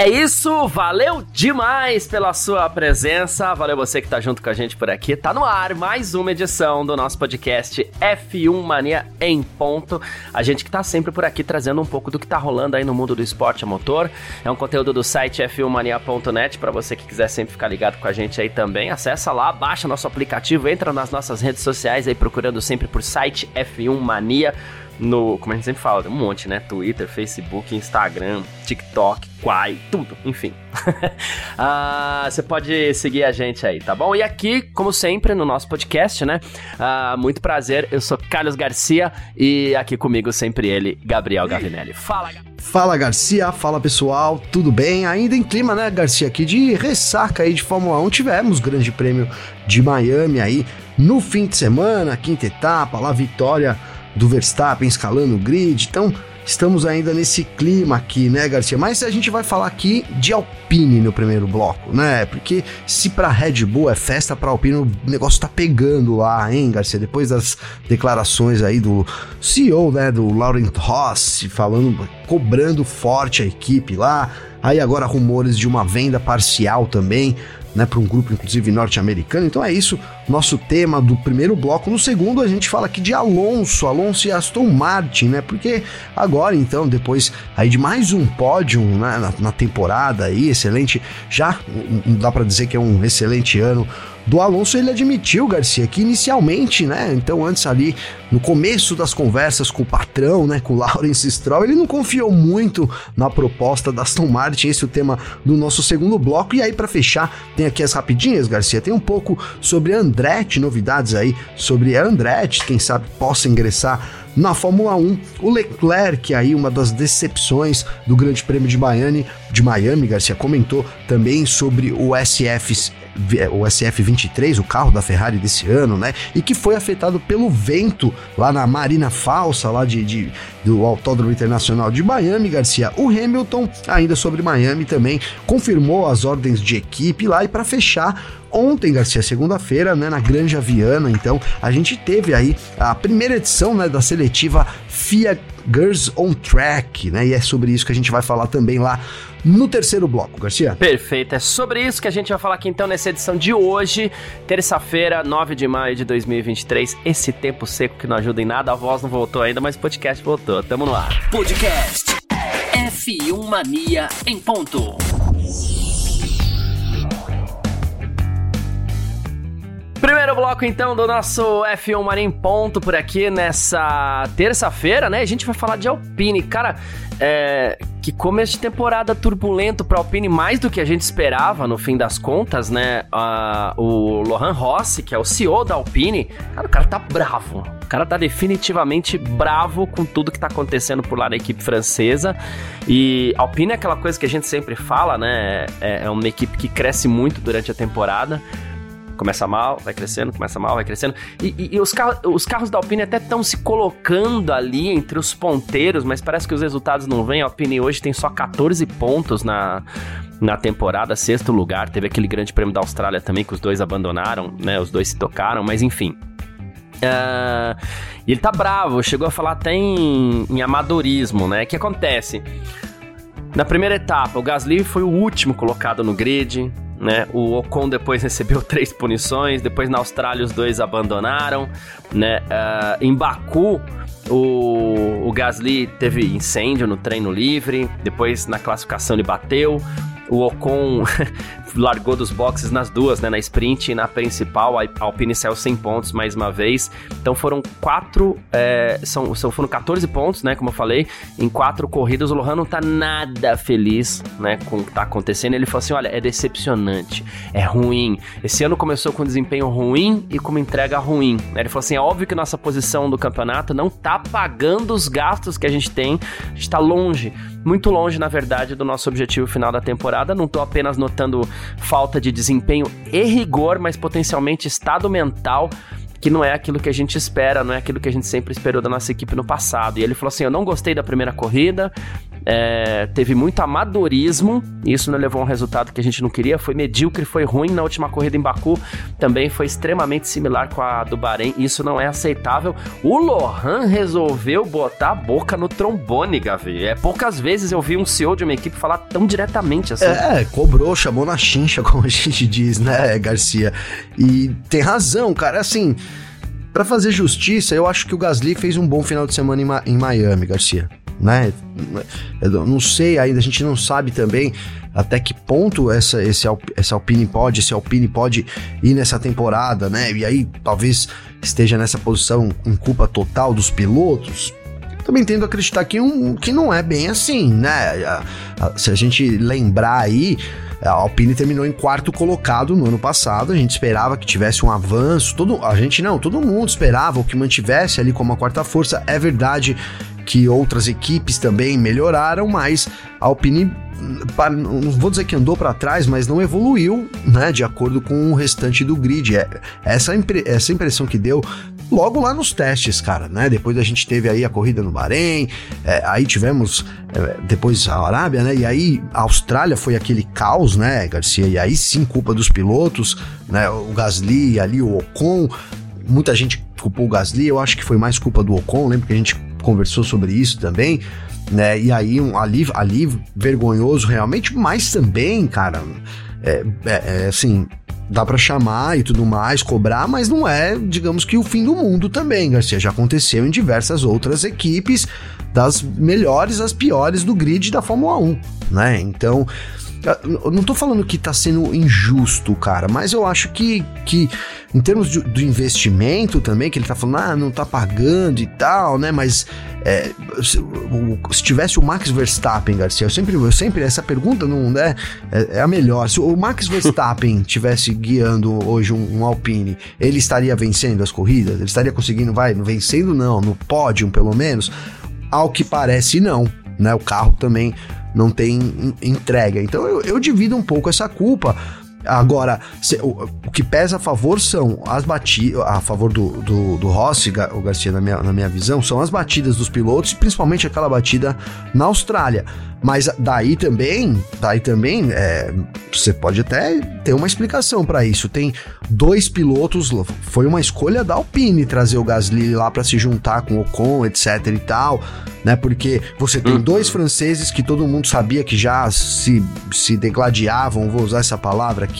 É isso, valeu demais pela sua presença, valeu você que tá junto com a gente por aqui. Tá no ar mais uma edição do nosso podcast F1 Mania em ponto. A gente que tá sempre por aqui trazendo um pouco do que tá rolando aí no mundo do esporte a motor. É um conteúdo do site f1mania.net para você que quiser sempre ficar ligado com a gente aí também. Acessa lá, baixa nosso aplicativo, entra nas nossas redes sociais aí procurando sempre por site F1 Mania no, como a gente sempre fala, um monte, né? Twitter, Facebook, Instagram, TikTok, Quai, tudo, enfim. ah, você pode seguir a gente aí, tá bom? E aqui, como sempre, no nosso podcast, né? Ah, muito prazer, eu sou Carlos Garcia e aqui comigo sempre ele, Gabriel Gavinelli. Fala, Fala Garcia, fala pessoal, tudo bem? Ainda em clima, né, Garcia, aqui de ressaca aí de Fórmula 1, tivemos Grande Prêmio de Miami aí no fim de semana, quinta etapa, lá vitória do Verstappen escalando o grid. Então, estamos ainda nesse clima aqui, né, Garcia? Mas a gente vai falar aqui de Alpine no primeiro bloco, né? Porque se para Red Bull é festa, para Alpine o negócio tá pegando lá, hein, Garcia? Depois das declarações aí do CEO, né, do Laurent Rossi, falando, cobrando forte a equipe lá. Aí agora rumores de uma venda parcial também né, para um grupo inclusive norte-americano. Então é isso, nosso tema do primeiro bloco. No segundo a gente fala aqui de Alonso, Alonso e Aston Martin, né? Porque agora então, depois aí de mais um pódio né, na, na temporada aí, excelente, já dá para dizer que é um excelente ano do Alonso, ele admitiu, Garcia, que inicialmente, né, então antes ali, no começo das conversas com o patrão, né, com o Lawrence Stroll, ele não confiou muito na proposta da Aston Martin, esse é o tema do nosso segundo bloco, e aí para fechar, tem aqui as rapidinhas, Garcia, tem um pouco sobre Andretti, novidades aí sobre Andretti, quem sabe possa ingressar na Fórmula 1, o Leclerc, aí uma das decepções do Grande Prêmio de Miami, de Miami, Garcia comentou também sobre o SF o SF23, o carro da Ferrari desse ano, né? E que foi afetado pelo vento lá na Marina Falsa, lá de, de do Autódromo Internacional de Miami, Garcia. O Hamilton, ainda sobre Miami também, confirmou as ordens de equipe lá e para fechar ontem, Garcia, segunda-feira, né, na Granja Viana, então, a gente teve aí a primeira edição, né, da seletiva FIA Girls on Track, né, e é sobre isso que a gente vai falar também lá no terceiro bloco, Garcia. Perfeito, é sobre isso que a gente vai falar aqui então nessa edição de hoje, terça-feira, 9 de maio de 2023. Esse tempo seco que não ajuda em nada, a voz não voltou ainda, mas o podcast voltou. Tamo no ar. Podcast F1 Mania em ponto. Primeiro bloco, então, do nosso F1 Mania em ponto por aqui nessa terça-feira, né? A gente vai falar de Alpine. Cara, é, que começo de temporada turbulento para Alpine, mais do que a gente esperava, no fim das contas, né? O Lohan Rossi, que é o CEO da Alpine, cara, o cara tá bravo. O cara tá definitivamente bravo com tudo que tá acontecendo por lá na equipe francesa. E Alpine é aquela coisa que a gente sempre fala, né? É, é uma equipe que cresce muito durante a temporada começa mal, vai crescendo, começa mal, vai crescendo. E, e, e os, carros, os carros da Alpine até estão se colocando ali entre os ponteiros, mas parece que os resultados não vêm. A Alpine hoje tem só 14 pontos na, na temporada, sexto lugar. Teve aquele grande prêmio da Austrália também, que os dois abandonaram, né? Os dois se tocaram, mas enfim. Uh, e ele tá bravo, chegou a falar até em, em amadorismo, né? O que acontece? Na primeira etapa, o Gasly foi o último colocado no grid, né? O Ocon depois recebeu três punições, depois na Austrália os dois abandonaram, né? Uh, em Baku o, o Gasly teve incêndio no treino livre, depois na classificação ele bateu. O Ocon largou dos boxes nas duas, né? Na sprint e na principal. A Alpine saiu 100 pontos mais uma vez. Então foram quatro. É, são, são, foram 14 pontos, né? Como eu falei, em quatro corridas. O Lohan não tá nada feliz, né? Com o que tá acontecendo. Ele falou assim: olha, é decepcionante, é ruim. Esse ano começou com desempenho ruim e com uma entrega ruim. Ele falou assim: é óbvio que nossa posição do campeonato não tá pagando os gastos que a gente tem. A gente tá longe, muito longe, na verdade, do nosso objetivo final da temporada. Não tô apenas notando falta de desempenho e rigor, mas potencialmente estado mental que não é aquilo que a gente espera, não é aquilo que a gente sempre esperou da nossa equipe no passado. E ele falou assim: Eu não gostei da primeira corrida, é, teve muito amadorismo, e isso não levou a um resultado que a gente não queria, foi medíocre, foi ruim na última corrida em Baku, também foi extremamente similar com a do Bahrein, isso não é aceitável. O Lohan resolveu botar a boca no trombone, Gavi. É poucas vezes eu vi um CEO de uma equipe falar tão diretamente assim. É, cobrou, chamou na chincha, como a gente diz, né, Garcia? E tem razão, cara, assim. Para fazer justiça, eu acho que o Gasly fez um bom final de semana em, em Miami, Garcia né? Eu não sei ainda, a gente não sabe também até que ponto essa, esse, essa Alpine pode, esse Alpine pode ir nessa temporada, né? E aí talvez esteja nessa posição em culpa total dos pilotos. Também tendo a acreditar que, um, que não é bem assim, né? Se a gente lembrar aí, a Alpine terminou em quarto colocado no ano passado. A gente esperava que tivesse um avanço. Todo, a gente não, todo mundo esperava o que mantivesse ali como a quarta força. É verdade que outras equipes também melhoraram, mas a Alpine não vou dizer que andou para trás, mas não evoluiu, né, de acordo com o restante do grid. É, essa, essa impressão que deu logo lá nos testes, cara, né? Depois a gente teve aí a corrida no Bahrein, é, aí tivemos é, depois a Arábia, né? E aí a Austrália foi aquele caos, né, Garcia? E aí sim, culpa dos pilotos, né? O Gasly, ali o Ocon, muita gente culpou o Gasly, eu acho que foi mais culpa do Ocon, lembro que a gente conversou sobre isso também, né? E aí um ali, ali vergonhoso realmente, mas também, cara, é, é, é assim, dá para chamar e tudo mais, cobrar, mas não é, digamos que o fim do mundo também, Garcia. Já aconteceu em diversas outras equipes, das melhores às piores do grid da Fórmula 1, né? Então, eu não tô falando que tá sendo injusto, cara, mas eu acho que, que em termos de, do investimento também, que ele tá falando, ah, não tá pagando e tal, né? Mas é, se, se, tivesse o Max Verstappen, Garcia, eu sempre, eu sempre essa pergunta não né, é, é a melhor. Se o Max Verstappen tivesse guiando hoje um, um, Alpine, ele estaria vencendo as corridas? Ele estaria conseguindo, vai, vencendo não, no pódio pelo menos? Ao que parece, não. Né, o carro também não tem entrega. Então eu, eu divido um pouco essa culpa. Agora, se, o, o, que pesa a favor são as batidas, a favor do, do, do Rossi, o Garcia, na minha, na minha visão, são as batidas dos pilotos, principalmente aquela batida na Austrália. Mas daí também, daí também, é, você pode até ter uma explicação para isso. Tem dois pilotos, foi uma escolha da Alpine trazer o Gasly lá para se juntar com o Ocon, etc e tal, né? Porque você tem uhum. dois franceses que todo mundo sabia que já se, se degladiavam, vou usar essa palavra aqui,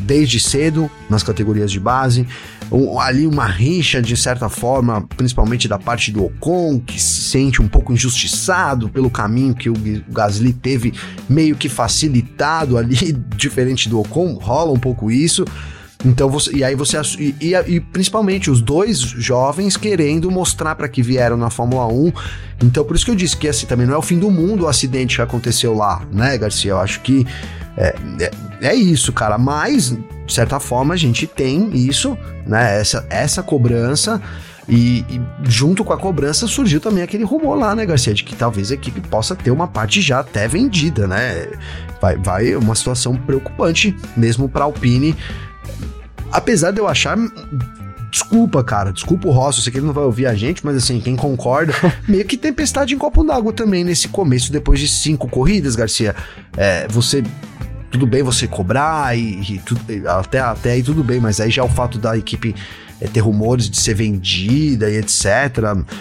desde cedo nas categorias de base um, ali uma rixa de certa forma, principalmente da parte do Ocon, que se sente um pouco injustiçado pelo caminho que o Gasly teve meio que facilitado ali, diferente do Ocon, rola um pouco isso. Então você, e aí você e, e, e, principalmente os dois jovens querendo mostrar para que vieram na Fórmula 1. Então por isso que eu disse que assim também não é o fim do mundo o acidente que aconteceu lá, né, Garcia? Eu acho que é, é, é isso, cara. Mas de certa forma, a gente tem isso, né? Essa, essa cobrança. E, e, junto com a cobrança surgiu também aquele rumor lá, né, Garcia, de que talvez a equipe possa ter uma parte já até vendida, né? Vai, vai uma situação preocupante mesmo para Alpine. Apesar de eu achar Desculpa, cara. Desculpa o Ross, eu sei que ele não vai ouvir a gente, mas assim, quem concorda, meio que tempestade em copo d'água também nesse começo, depois de cinco corridas, Garcia. É, você tudo bem você cobrar e, e até, até aí tudo bem, mas aí já o fato da equipe é, ter rumores de ser vendida e etc.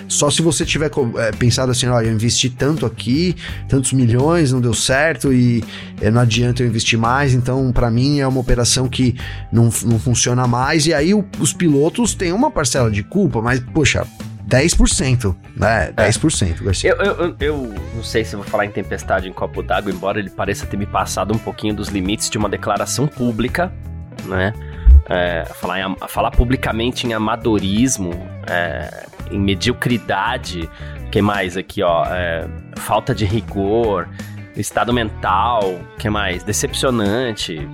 Só se você tiver é, pensado assim, ó, eu investi tanto aqui, tantos milhões, não deu certo e é, não adianta eu investir mais, então para mim é uma operação que não, não funciona mais e aí o, os pilotos têm uma parcela de culpa, mas poxa, 10%, né? 10%, é. Garcia. Eu, eu, eu, não sei se vou falar em tempestade em copo d'água, embora ele pareça ter me passado um pouquinho dos limites de uma declaração pública, né? É, falar, em, falar publicamente em amadorismo, é, em mediocridade, que mais aqui, ó? É, falta de rigor, estado mental, que mais? Decepcionante,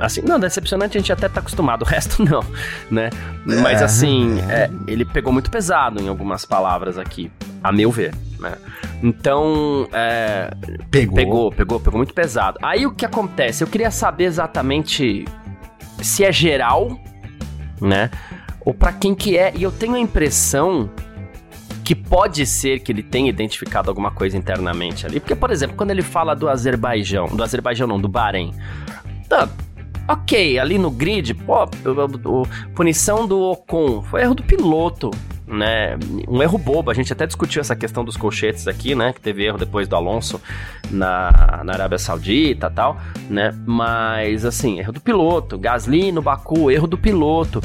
Assim, não, decepcionante a gente até tá acostumado, o resto não, né? Mas assim, é. É, ele pegou muito pesado em algumas palavras aqui, a meu ver, né? Então, é, pegou. pegou, pegou, pegou muito pesado. Aí o que acontece? Eu queria saber exatamente se é geral, né? ou para quem que é. E eu tenho a impressão que pode ser que ele tenha identificado alguma coisa internamente ali. Porque, por exemplo, quando ele fala do Azerbaijão, do Azerbaijão não, do Bahrein, tá, ok, ali no grid, pô, punição do Ocon, foi erro do piloto, né? Um erro bobo, a gente até discutiu essa questão dos colchetes aqui, né? Que teve erro depois do Alonso na, na Arábia Saudita e tal, né? Mas, assim, erro do piloto, Gasly no Baku, erro do piloto.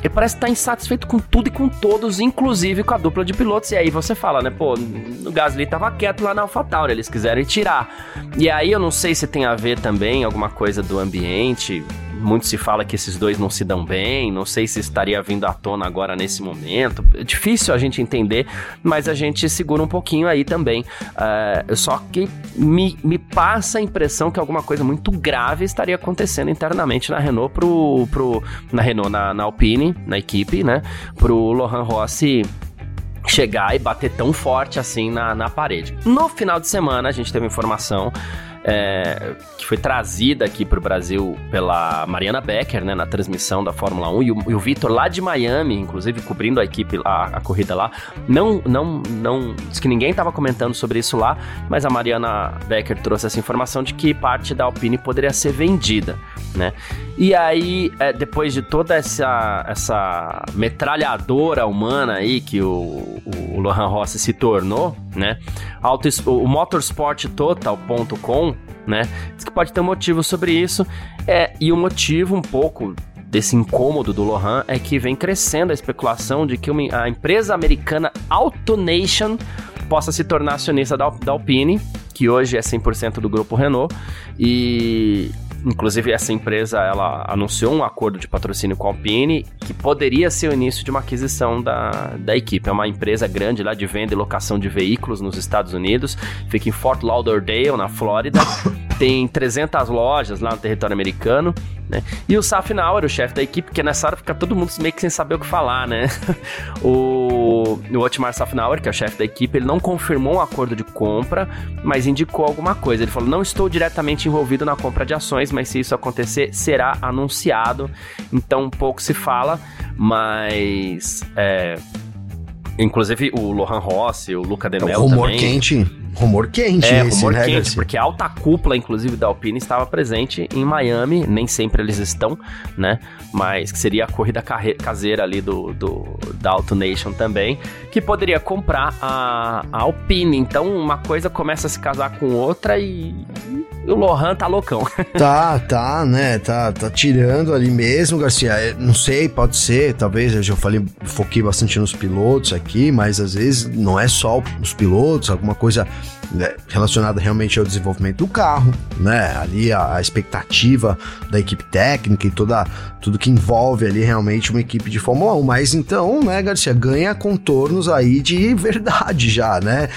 Ele parece estar insatisfeito com tudo e com todos, inclusive com a dupla de pilotos. E aí você fala, né? Pô, o Gasly tava quieto lá na AlphaTauri, eles quiseram tirar. E aí eu não sei se tem a ver também alguma coisa do ambiente, muito se fala que esses dois não se dão bem, não sei se estaria vindo à tona agora nesse momento. É difícil a gente entender, mas a gente segura um pouquinho aí também. Uh, só que me, me passa a impressão que alguma coisa muito grave estaria acontecendo internamente na Renault pro. pro na Renault, na, na Alpine, na equipe, né? Pro Lohan Rossi chegar e bater tão forte assim na, na parede. No final de semana, a gente teve informação é, que foi trazida aqui para o Brasil pela Mariana Becker, né, na transmissão da Fórmula 1, e o, o Vitor lá de Miami, inclusive cobrindo a equipe, a, a corrida lá, não, não, não, que ninguém estava comentando sobre isso lá, mas a Mariana Becker trouxe essa informação de que parte da Alpine poderia ser vendida, né? E aí, é, depois de toda essa, essa metralhadora humana aí que o, o Lohan Rossi se tornou, né? Auto, o motorsporttotal.com, né? Diz que pode ter um motivo sobre isso. É, e o motivo um pouco desse incômodo do Lohan é que vem crescendo a especulação de que uma, a empresa americana AutoNation possa se tornar acionista da, da Alpine, que hoje é 100% do grupo Renault, e Inclusive, essa empresa ela anunciou um acordo de patrocínio com a Alpine que poderia ser o início de uma aquisição da, da equipe. É uma empresa grande lá de venda e locação de veículos nos Estados Unidos, fica em Fort Lauderdale, na Flórida. Tem 300 lojas lá no território americano né? E o Safnauer, o chefe da equipe, porque nessa hora fica todo mundo meio que sem saber o que falar, né? o, o Otmar Safnauer, que é o chefe da equipe, ele não confirmou um acordo de compra, mas indicou alguma coisa. Ele falou: não estou diretamente envolvido na compra de ações, mas se isso acontecer, será anunciado. Então pouco se fala, mas. É, Inclusive o Lohan Rossi, o Luca De Mel é um rumor também. quente, rumor quente é, rumor quente, porque a alta cúpula, inclusive, da Alpine estava presente em Miami, nem sempre eles estão, né? Mas que seria a corrida caseira ali do, do da Auto Nation também, que poderia comprar a, a Alpine. Então uma coisa começa a se casar com outra e o Lohan tá loucão. Tá, tá, né? Tá, tá tirando ali mesmo, Garcia. É, não sei, pode ser, talvez. Eu já falei, foquei bastante nos pilotos aqui, mas às vezes não é só os pilotos, alguma coisa né, relacionada realmente ao desenvolvimento do carro, né? Ali a, a, expectativa da equipe técnica e toda, tudo que envolve ali realmente uma equipe de Fórmula 1. Mas então, né, Garcia, ganha contornos aí de verdade já, né?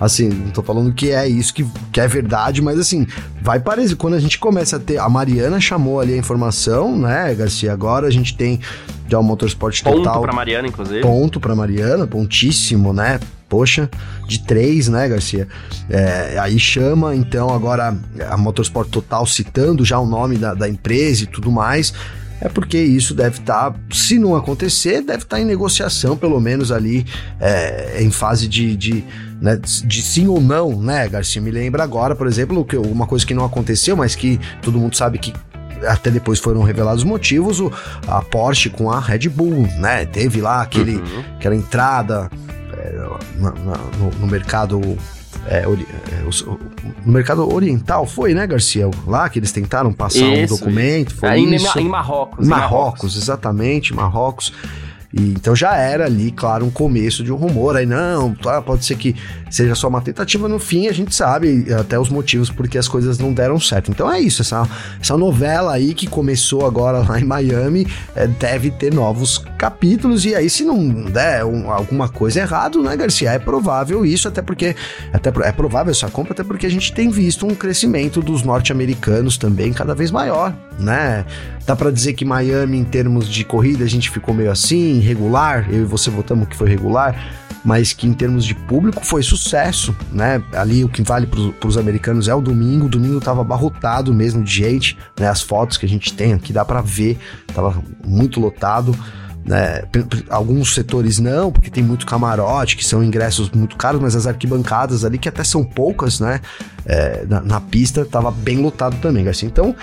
Assim, não tô falando que é isso que, que é verdade, mas assim, vai parecer. Quando a gente começa a ter. A Mariana chamou ali a informação, né, Garcia? Agora a gente tem já o Motorsport Total. Ponto pra Mariana, inclusive. Ponto pra Mariana, pontíssimo, né? Poxa, de três, né, Garcia? É, aí chama, então, agora a Motorsport Total citando já o nome da, da empresa e tudo mais é porque isso deve estar, tá, se não acontecer, deve estar tá em negociação, pelo menos ali é, em fase de, de, né, de sim ou não, né, Garcia? Me lembra agora, por exemplo, que uma coisa que não aconteceu, mas que todo mundo sabe que até depois foram revelados os motivos, o, a Porsche com a Red Bull, né? Teve lá aquele, uhum. aquela entrada na, na, no, no, mercado. É, ori, é, no mercado oriental foi, né, Garcia? Lá que eles tentaram passar isso, um documento. Foi isso. Em Marrocos. Em Marrocos, Marrocos, exatamente, Marrocos. E, então já era ali, claro, um começo de um rumor. Aí não, tá, pode ser que seja só uma tentativa. No fim, a gente sabe até os motivos porque as coisas não deram certo. Então é isso, essa, essa novela aí que começou agora lá em Miami é, deve ter novos capítulos. E aí, se não der um, alguma coisa errado, né, Garcia? É provável isso, até porque até, é provável essa compra, até porque a gente tem visto um crescimento dos norte-americanos também cada vez maior, né? Dá para dizer que Miami, em termos de corrida, a gente ficou meio assim, regular. Eu e você votamos que foi regular. mas que em termos de público foi sucesso, né? Ali o que vale para os americanos é o domingo, o domingo tava abarrotado mesmo de gente, né? As fotos que a gente tem aqui dá para ver, tava muito lotado. Né, alguns setores não, porque tem muito camarote, que são ingressos muito caros, mas as arquibancadas ali, que até são poucas, né? É, na, na, pista, tava bem lotado também, Garcia. Então,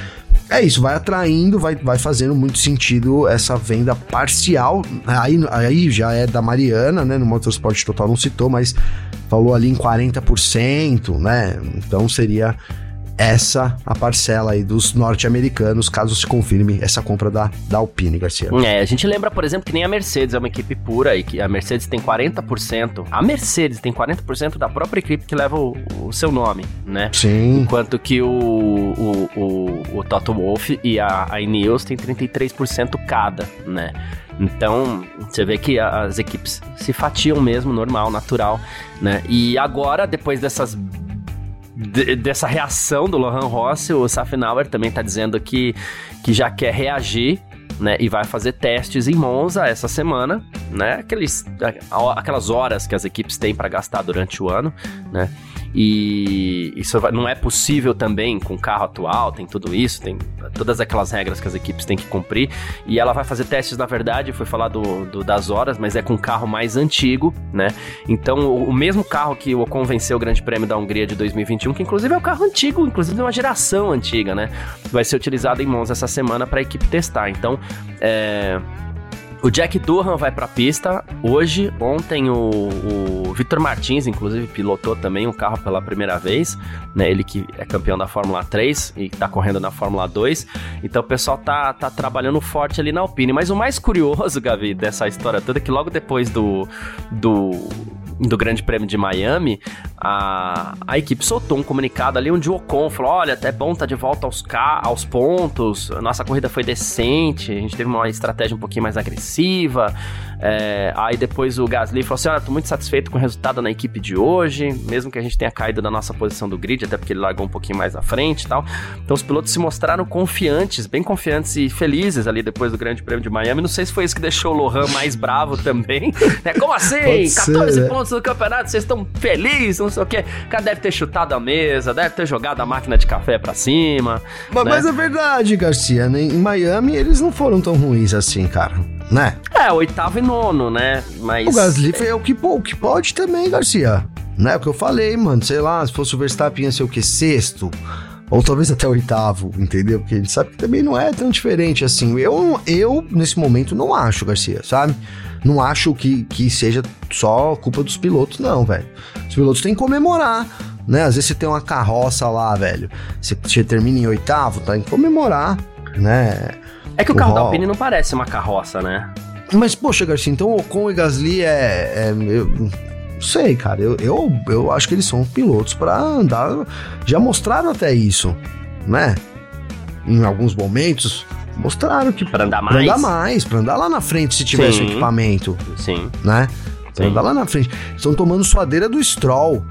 é isso, vai atraindo, vai, vai fazendo muito sentido essa venda parcial. Aí, aí já é da Mariana, né? No Motorsport Total não citou, mas falou ali em 40%, né? Então seria essa a parcela aí dos norte-americanos, caso se confirme essa compra da, da Alpine, Garcia. É, a gente lembra, por exemplo, que nem a Mercedes é uma equipe pura e que a Mercedes tem 40%. A Mercedes tem 40% da própria equipe que leva o, o, seu nome, né? Sim. Enquanto que o, o, o, o Toto Wolff e a, a Ineos tem 33% cada, né? Então, você vê que as equipes se fatiam mesmo, normal, natural, né? E agora, depois dessas de, dessa reação do Lohan Rossi, o Safnauer também está dizendo que, que já quer reagir né, e vai fazer testes em Monza essa semana, né? Aqueles, aquelas horas que as equipes têm para gastar durante o ano, né? E isso não é possível também com o carro atual, tem tudo isso, tem todas aquelas regras que as equipes têm que cumprir. E ela vai fazer testes, na verdade, foi falar do, do das horas, mas é com um carro mais antigo, né? Então, o, o, mesmo carro que o convenceu o Grande Prêmio da Hungria de 2021, que inclusive é um carro antigo, inclusive de uma geração antiga, né? Vai ser utilizado em Monza essa semana para a equipe testar. Então, é o Jack Durham vai pra pista hoje. Ontem o, o Victor Martins, inclusive, pilotou também um carro pela primeira vez. Né? Ele que é campeão da Fórmula 3 e tá correndo na Fórmula 2. Então o pessoal tá, tá trabalhando forte ali na Alpine. Mas o mais curioso, Gavi, dessa história toda é que logo depois do, do do Grande Prêmio de Miami, a, a equipe soltou um comunicado ali onde o Ocon falou: olha, até bom tá de volta aos, aos pontos, nossa corrida foi decente, a gente teve uma estratégia um pouquinho mais agressiva. É, aí depois o Gasly falou assim: olha, tô muito satisfeito com o resultado na equipe de hoje, mesmo que a gente tenha caído da nossa posição do grid, até porque ele largou um pouquinho mais à frente e tal. Então os pilotos se mostraram confiantes, bem confiantes e felizes ali depois do Grande Prêmio de Miami. Não sei se foi isso que deixou o Lohan mais bravo também. né? Como assim? Pode 14 ser, né? pontos no campeonato, vocês estão felizes, não sei o quê. O cara deve ter chutado a mesa, deve ter jogado a máquina de café pra cima. Mas, né? mas é verdade, Garcia. Né? Em Miami eles não foram tão ruins assim, cara. Né? É, oitavo e nono, né? Mas. O Gasly é o que, o que pode também, Garcia. Né? O que eu falei, mano. Sei lá, se fosse o Verstappen ia ser o que? Sexto? Ou talvez até oitavo, entendeu? Porque a gente sabe que também não é tão diferente assim. Eu, eu nesse momento, não acho, Garcia, sabe? Não acho que, que seja só culpa dos pilotos, não, velho. Os pilotos têm que comemorar, né? Às vezes você tem uma carroça lá, velho. Você, você termina em oitavo, tá? Tem que comemorar, né? É que o, o carro da Alpine não parece uma carroça, né? Mas, poxa, Garcia, então Ocon e Gasly é. é eu, não sei, cara. Eu, eu, eu acho que eles são pilotos para andar. Já mostraram até isso, né? Em alguns momentos. Mostraram que. Pra andar mais? Pra andar mais, pra andar lá na frente se tivesse Sim. equipamento. Sim. Né? Pra Sim. andar lá na frente. Estão tomando suadeira do Stroll,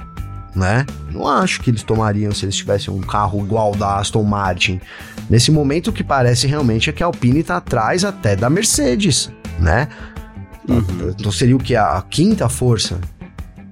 né? Não acho que eles tomariam se eles tivessem um carro igual da Aston Martin. Nesse momento, o que parece realmente é que a Alpine tá atrás até da Mercedes, né? Uhum. Então seria o que? A quinta força?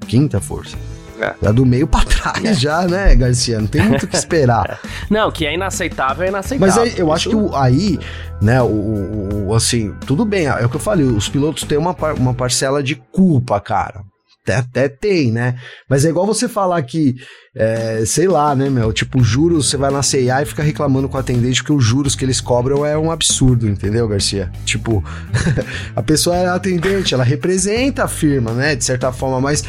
Quinta força. É. Tá do meio pra trás é. já, né, Garcia? Não tem muito o que esperar. não, que é inaceitável, é inaceitável. Mas aí, eu acho que o, aí, né, o, o, assim, tudo bem, é o que eu falei, os pilotos têm uma, uma parcela de culpa, cara. Até, tem, né? Mas é igual você falar que, é, sei lá, né, meu? Tipo, juros, você vai na CIA e fica reclamando com o atendente que os juros que eles cobram é um absurdo, entendeu, Garcia? Tipo, a pessoa é atendente, ela representa a firma, né? De certa forma, mas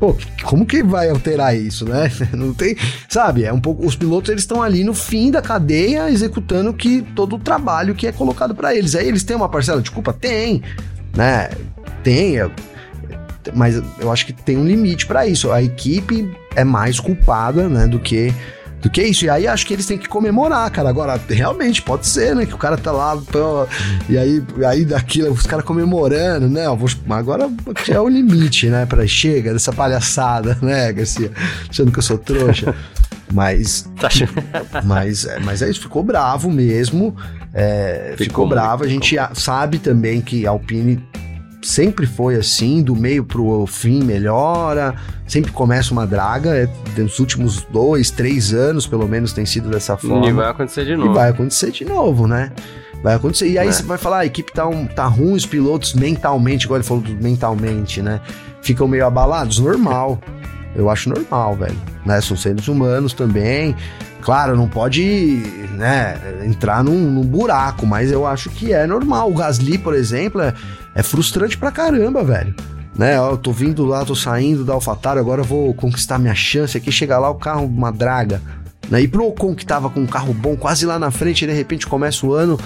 pô, como que vai alterar isso, né? Não tem, sabe? É um pouco os pilotos eles estão ali no fim da cadeia executando que todo o trabalho que é colocado para eles. Aí eles têm uma parcela de culpa, tem, né? Tem, mas eu acho que tem um limite para isso. A equipe é mais culpada, né, do que do que isso. E aí acho que eles têm que comemorar, cara. Agora, realmente, pode ser, né? Que o cara tá lá, pô, e aí, aí daquilo, os caras comemorando, né? Vou, agora é o limite, né? Pra chega dessa palhaçada, né, Garcia? Achando que eu sou trouxa. Mas. Tá mas, é, mas é isso, ficou bravo mesmo. É, ficou, ficou bravo. A gente sabe também que a Alpine sempre foi assim, do meio pro fim melhora, sempre começa uma draga, é, nos últimos dois, três anos, pelo menos, tem sido dessa forma. E vai acontecer de novo. E vai acontecer de novo, né? Vai acontecer. E aí é. você vai falar, ah, a equipe tá, um, tá ruim, os pilotos mentalmente, igual ele falou mentalmente, né? Ficam meio abalados, normal. Eu acho normal, velho. Né? São seres humanos também. Claro, não pode né, entrar num, num, buraco, mas eu acho que é normal. O Gasly, por exemplo, é, é frustrante pra caramba, velho. Né, eu tô vindo lá, tô saindo da AlphaTauri, agora eu vou conquistar minha chance aqui, chega lá o carro uma draga. Né? E pro Ocon que tava com um carro bom quase lá na frente, de repente começa o ano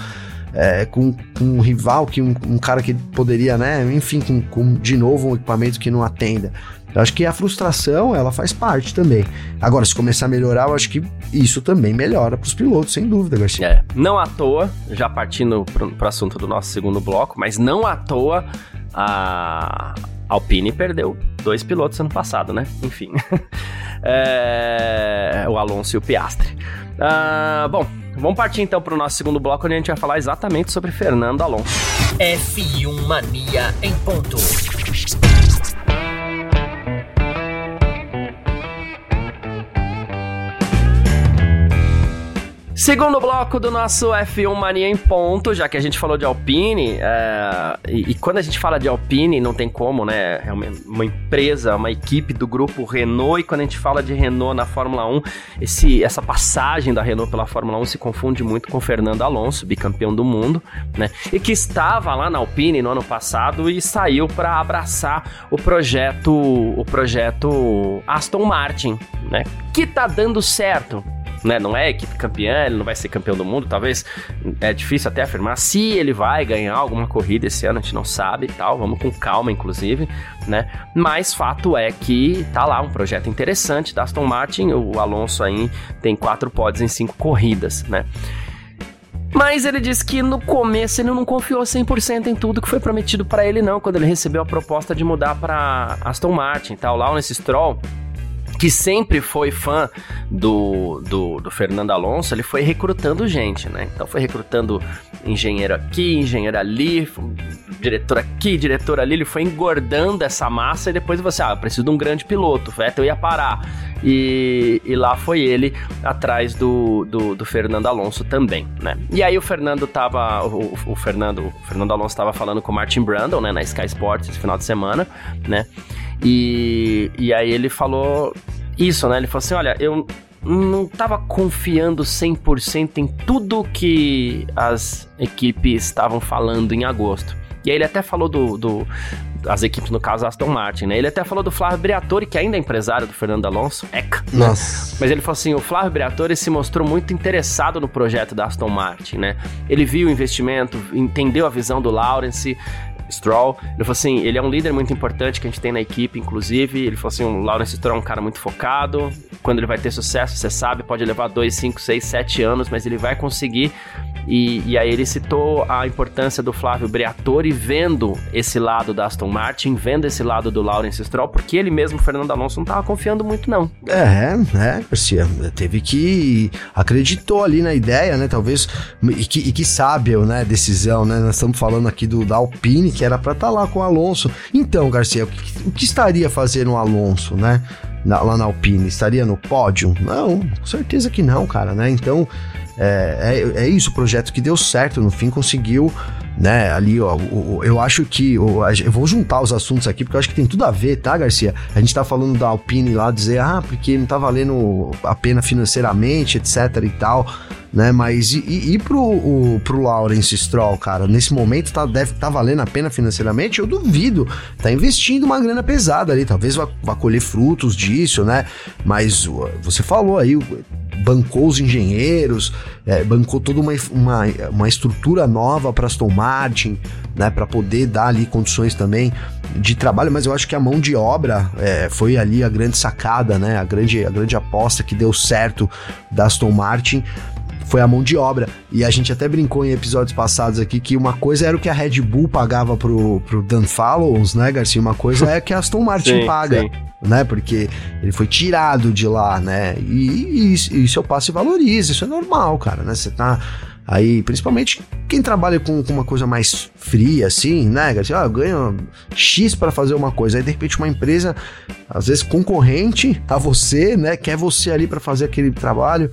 é, com, com, um rival, que um, um, cara que poderia, né, enfim, com, com de novo um equipamento que não atenda. Eu acho que a frustração, ela faz parte também. Agora, se começar a melhorar, eu acho que isso também melhora para os pilotos, sem dúvida, Garcia. É, não à toa, já partindo para o assunto do nosso segundo bloco, mas não à toa a Alpine perdeu dois pilotos ano passado, né? Enfim. é, o Alonso e o Piastre. Uh, bom, vamos partir então para o nosso segundo bloco, onde a gente vai falar exatamente sobre Fernando Alonso. F1 Mania em ponto. Segundo bloco do nosso F1 Mania em ponto, já que a gente falou de Alpine, é, e, e, quando a gente fala de Alpine, não tem como, né? É uma, uma, empresa, uma equipe do grupo Renault, e quando a gente fala de Renault na Fórmula 1, esse, essa passagem da Renault pela Fórmula 1 se confunde muito com Fernando Alonso, bicampeão do mundo, né? E que estava lá na Alpine no ano passado e saiu para abraçar o projeto, o projeto Aston Martin, né? Que tá dando certo né? Não é equipe campeã, ele não vai ser campeão do mundo, talvez é difícil até afirmar se ele vai ganhar alguma corrida esse ano, a gente não sabe e tal, vamos com calma, inclusive, né? Mas fato é que tá lá um projeto interessante da Aston Martin, o Alonso aí tem quatro pódios em cinco corridas, né? Mas ele disse que no começo ele não confiou 100% em tudo que foi prometido para ele não, quando ele recebeu a proposta de mudar para Aston Martin, tal, lá nesse Stroll que sempre foi fã do, do, do, Fernando Alonso, ele foi recrutando gente, né? Então foi recrutando engenheiro aqui, engenheiro ali, diretor aqui, diretor ali, ele foi engordando essa massa e depois você, ah, preciso de um grande piloto, Vettel ia parar. E, e lá foi ele atrás do, do, do, Fernando Alonso também, né? E aí o Fernando tava, o, o Fernando, o Fernando Alonso tava falando com o Martin Brandon, né, na Sky Sports esse final de semana, né? E, e aí ele falou isso, né? Ele falou assim: olha, eu não estava confiando 100% em tudo que as equipes estavam falando em agosto. E aí ele até falou do, do as equipes, no caso Aston Martin, né? Ele até falou do Flávio Briatore, que ainda é empresário do Fernando Alonso, ECA. Né? Nossa. Mas ele falou assim, o Flávio Briatore se mostrou muito interessado no projeto da Aston Martin, né? Ele viu o investimento, entendeu a visão do Lawrence, Stroll. Ele falou assim: ele é um líder muito importante que a gente tem na equipe, inclusive. Ele falou assim: o Lawrence Stroll é um cara muito focado. Quando ele vai ter sucesso, você sabe, pode levar 2, 5, 6, 7 anos, mas ele vai conseguir. E, e, aí ele citou a importância do Flávio Briatore vendo esse lado da Aston Martin, vendo esse lado do Lawrence Stroll, porque ele mesmo, Fernando Alonso, não estava confiando muito, não. É, é, Garcia, teve que... acreditou ali na ideia, né, talvez, e que, e que sábio, né, decisão, né, nós estamos falando aqui do da Alpine, que era para estar tá lá com o Alonso. Então, Garcia, o que, o que estaria fazendo o Alonso, né? Na, lá na Alpine, estaria no pódio? Não, com certeza que não, cara, né? Então, é, é, é, isso, o projeto que deu certo, no fim conseguiu, né, ali, ó, o, eu acho que, o, eu vou juntar os assuntos aqui, porque eu acho que tem tudo a ver, tá, Garcia? A gente tá falando da Alpine lá, dizer, ah, porque não tá valendo a pena financeiramente, etc e tal, né? Mas e, e, e pro, o, pro Lawrence Stroll, cara? Nesse momento tá, deve tá valendo a pena financeiramente? Eu duvido. Tá investindo uma grana pesada ali, talvez vá, vá colher frutos disso, né? Mas você falou aí, bancou os engenheiros, é, bancou toda uma, uma, uma estrutura nova para Aston Martin, né, para poder dar ali condições também de trabalho, mas eu acho que a mão de obra é, foi ali a grande sacada, né, a grande, a grande aposta que deu certo da Aston Martin foi a mão de obra. E a gente até brincou em episódios passados aqui que uma coisa era o que a Red Bull pagava pro, pro Dan Fallows, né, Garcia? Uma coisa é que a Aston Martin sim, paga. Sim. Né, porque ele foi tirado de lá, né? E, e, e isso eu passo e valorizo, isso é normal, cara, né? Você tá Aí, principalmente quem trabalha com, com uma coisa mais fria, assim, né, Garcia? Ah, eu ganho X para fazer uma coisa. Aí, de repente, uma empresa, às vezes concorrente a você, né, quer você ali para fazer aquele trabalho.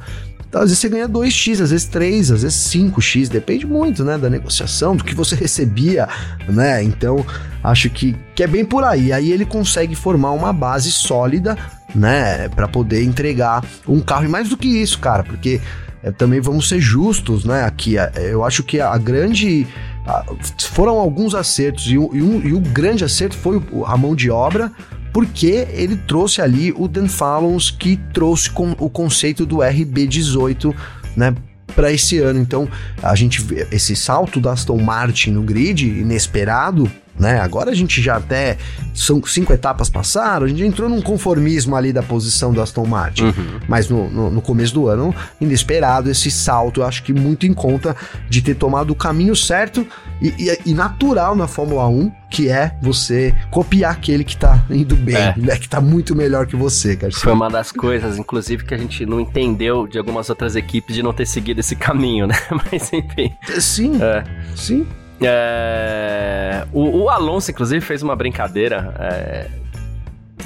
Então, às vezes você ganha 2x, às vezes 3, às vezes 5x, depende muito, né, da negociação, do que você recebia, né? Então, acho que, que é bem por aí. Aí ele consegue formar uma base sólida, né, para poder entregar um carro. E mais do que isso, cara, porque é, também vamos ser justos, né? Aqui, é, eu acho que a, grande. A, foram alguns acertos, e, e, um, e o grande acerto foi a mão de obra, porque ele trouxe ali o Dan Fallons, que trouxe com, o conceito do RB18, né? Para esse ano. Então, a gente vê esse salto da Aston Martin no grid, inesperado, né? Agora a gente já até são cinco etapas passaram, a gente entrou num conformismo ali da posição do Aston Martin, uhum. mas no, no, no, começo do ano inesperado esse salto, eu acho que muito em conta de ter tomado o caminho certo e, e, e natural na Fórmula 1, que é você copiar aquele que tá indo bem, é. né? Que tá muito melhor que você, Garcia. Foi uma das coisas, inclusive, que a gente não entendeu de algumas outras equipes de não ter seguido esse caminho, né? Mas enfim. Sim. É. Sim. É, o, o, Alonso, inclusive, fez uma brincadeira. É,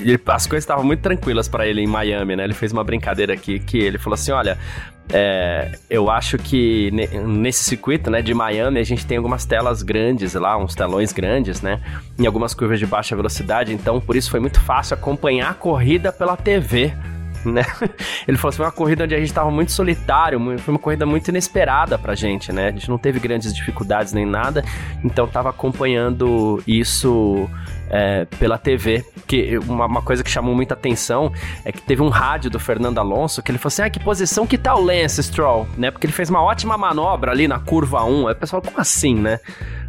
ele, as coisas estavam muito tranquilas para ele em Miami, né? Ele fez uma brincadeira aqui que ele falou assim: olha. É, eu acho que nesse circuito, né, de Miami, a gente tem algumas telas grandes lá, uns telões grandes, né, em algumas curvas de baixa velocidade, então por isso foi muito fácil acompanhar a corrida pela TV, né? Ele falou assim, foi uma corrida onde a gente estava muito solitário, foi uma corrida muito inesperada pra gente, né? A gente não teve grandes dificuldades nem nada, então tava acompanhando isso é, pela TV. Que uma, uma, coisa que chamou muita atenção é que teve um rádio do Fernando Alonso que ele falou assim: ah, que posição que tá o Lance Stroll, né? Porque ele fez uma ótima manobra ali na curva 1. Aí o pessoal, como assim, né?